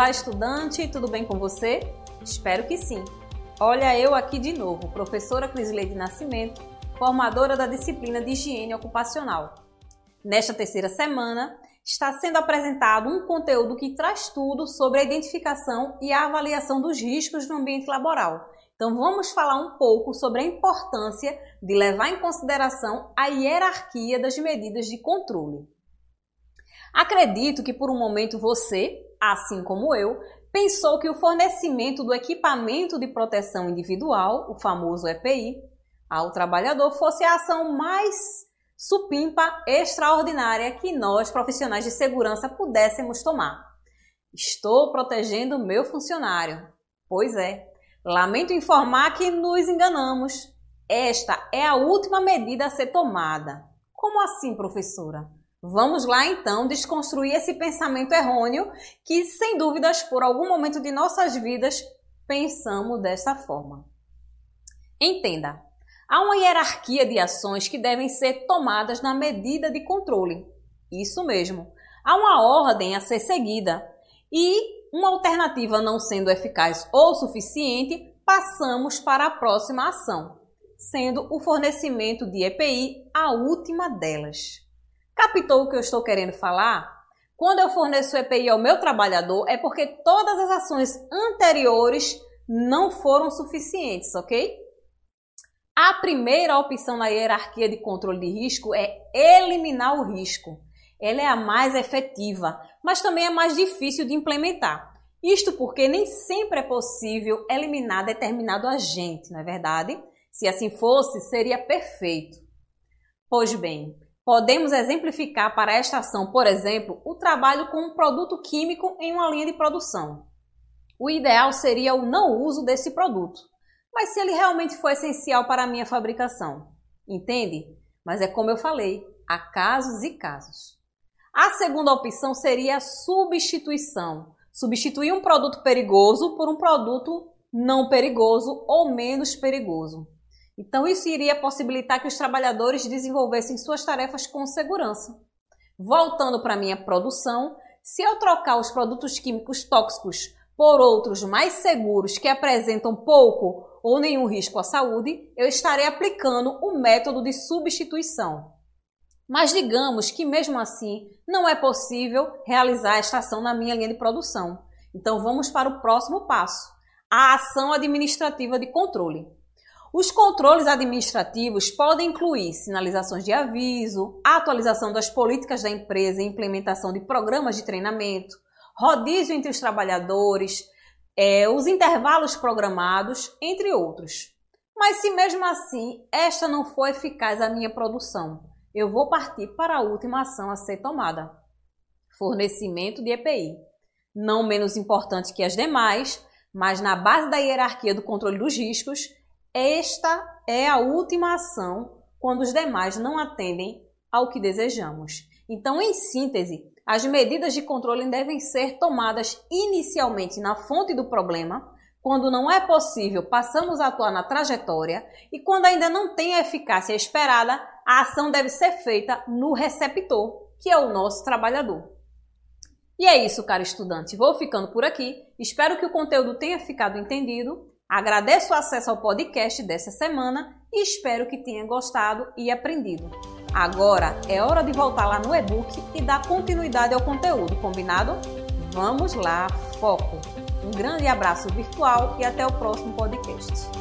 Olá, estudante, tudo bem com você? Espero que sim. Olha eu aqui de novo, professora Crisleide Nascimento, formadora da disciplina de higiene ocupacional. Nesta terceira semana, está sendo apresentado um conteúdo que traz tudo sobre a identificação e a avaliação dos riscos no ambiente laboral. Então, vamos falar um pouco sobre a importância de levar em consideração a hierarquia das medidas de controle. Acredito que por um momento você, assim como eu, pensou que o fornecimento do equipamento de proteção individual, o famoso EPI, ao trabalhador fosse a ação mais supimpa extraordinária que nós, profissionais de segurança, pudéssemos tomar. Estou protegendo meu funcionário. Pois é, lamento informar que nos enganamos. Esta é a última medida a ser tomada. Como assim, professora? Vamos lá então desconstruir esse pensamento errôneo que, sem dúvidas, por algum momento de nossas vidas, pensamos dessa forma. Entenda, há uma hierarquia de ações que devem ser tomadas na medida de controle. Isso mesmo, há uma ordem a ser seguida e, uma alternativa não sendo eficaz ou suficiente, passamos para a próxima ação, sendo o fornecimento de EPI a última delas. Captou o que eu estou querendo falar? Quando eu forneço EPI ao meu trabalhador, é porque todas as ações anteriores não foram suficientes, ok? A primeira opção na hierarquia de controle de risco é eliminar o risco. Ela é a mais efetiva, mas também é mais difícil de implementar. Isto porque nem sempre é possível eliminar determinado agente, não é verdade? Se assim fosse, seria perfeito. Pois bem, Podemos exemplificar para esta ação, por exemplo, o trabalho com um produto químico em uma linha de produção. O ideal seria o não uso desse produto, mas se ele realmente for essencial para a minha fabricação. Entende? Mas é como eu falei, há casos e casos. A segunda opção seria a substituição. Substituir um produto perigoso por um produto não perigoso ou menos perigoso. Então, isso iria possibilitar que os trabalhadores desenvolvessem suas tarefas com segurança. Voltando para a minha produção, se eu trocar os produtos químicos tóxicos por outros mais seguros que apresentam pouco ou nenhum risco à saúde, eu estarei aplicando o método de substituição. Mas digamos que mesmo assim não é possível realizar esta ação na minha linha de produção. Então vamos para o próximo passo, a ação administrativa de controle. Os controles administrativos podem incluir sinalizações de aviso, atualização das políticas da empresa e implementação de programas de treinamento, rodízio entre os trabalhadores, é, os intervalos programados, entre outros. Mas se mesmo assim esta não for eficaz à minha produção, eu vou partir para a última ação a ser tomada: fornecimento de EPI. Não menos importante que as demais, mas na base da hierarquia do controle dos riscos, esta é a última ação quando os demais não atendem ao que desejamos. Então, em síntese, as medidas de controle devem ser tomadas inicialmente na fonte do problema. Quando não é possível, passamos a atuar na trajetória e quando ainda não tem a eficácia esperada, a ação deve ser feita no receptor, que é o nosso trabalhador. E é isso, caro estudante. Vou ficando por aqui. Espero que o conteúdo tenha ficado entendido Agradeço o acesso ao podcast dessa semana e espero que tenha gostado e aprendido. Agora é hora de voltar lá no e-book e dar continuidade ao conteúdo, combinado? Vamos lá, foco! Um grande abraço virtual e até o próximo podcast.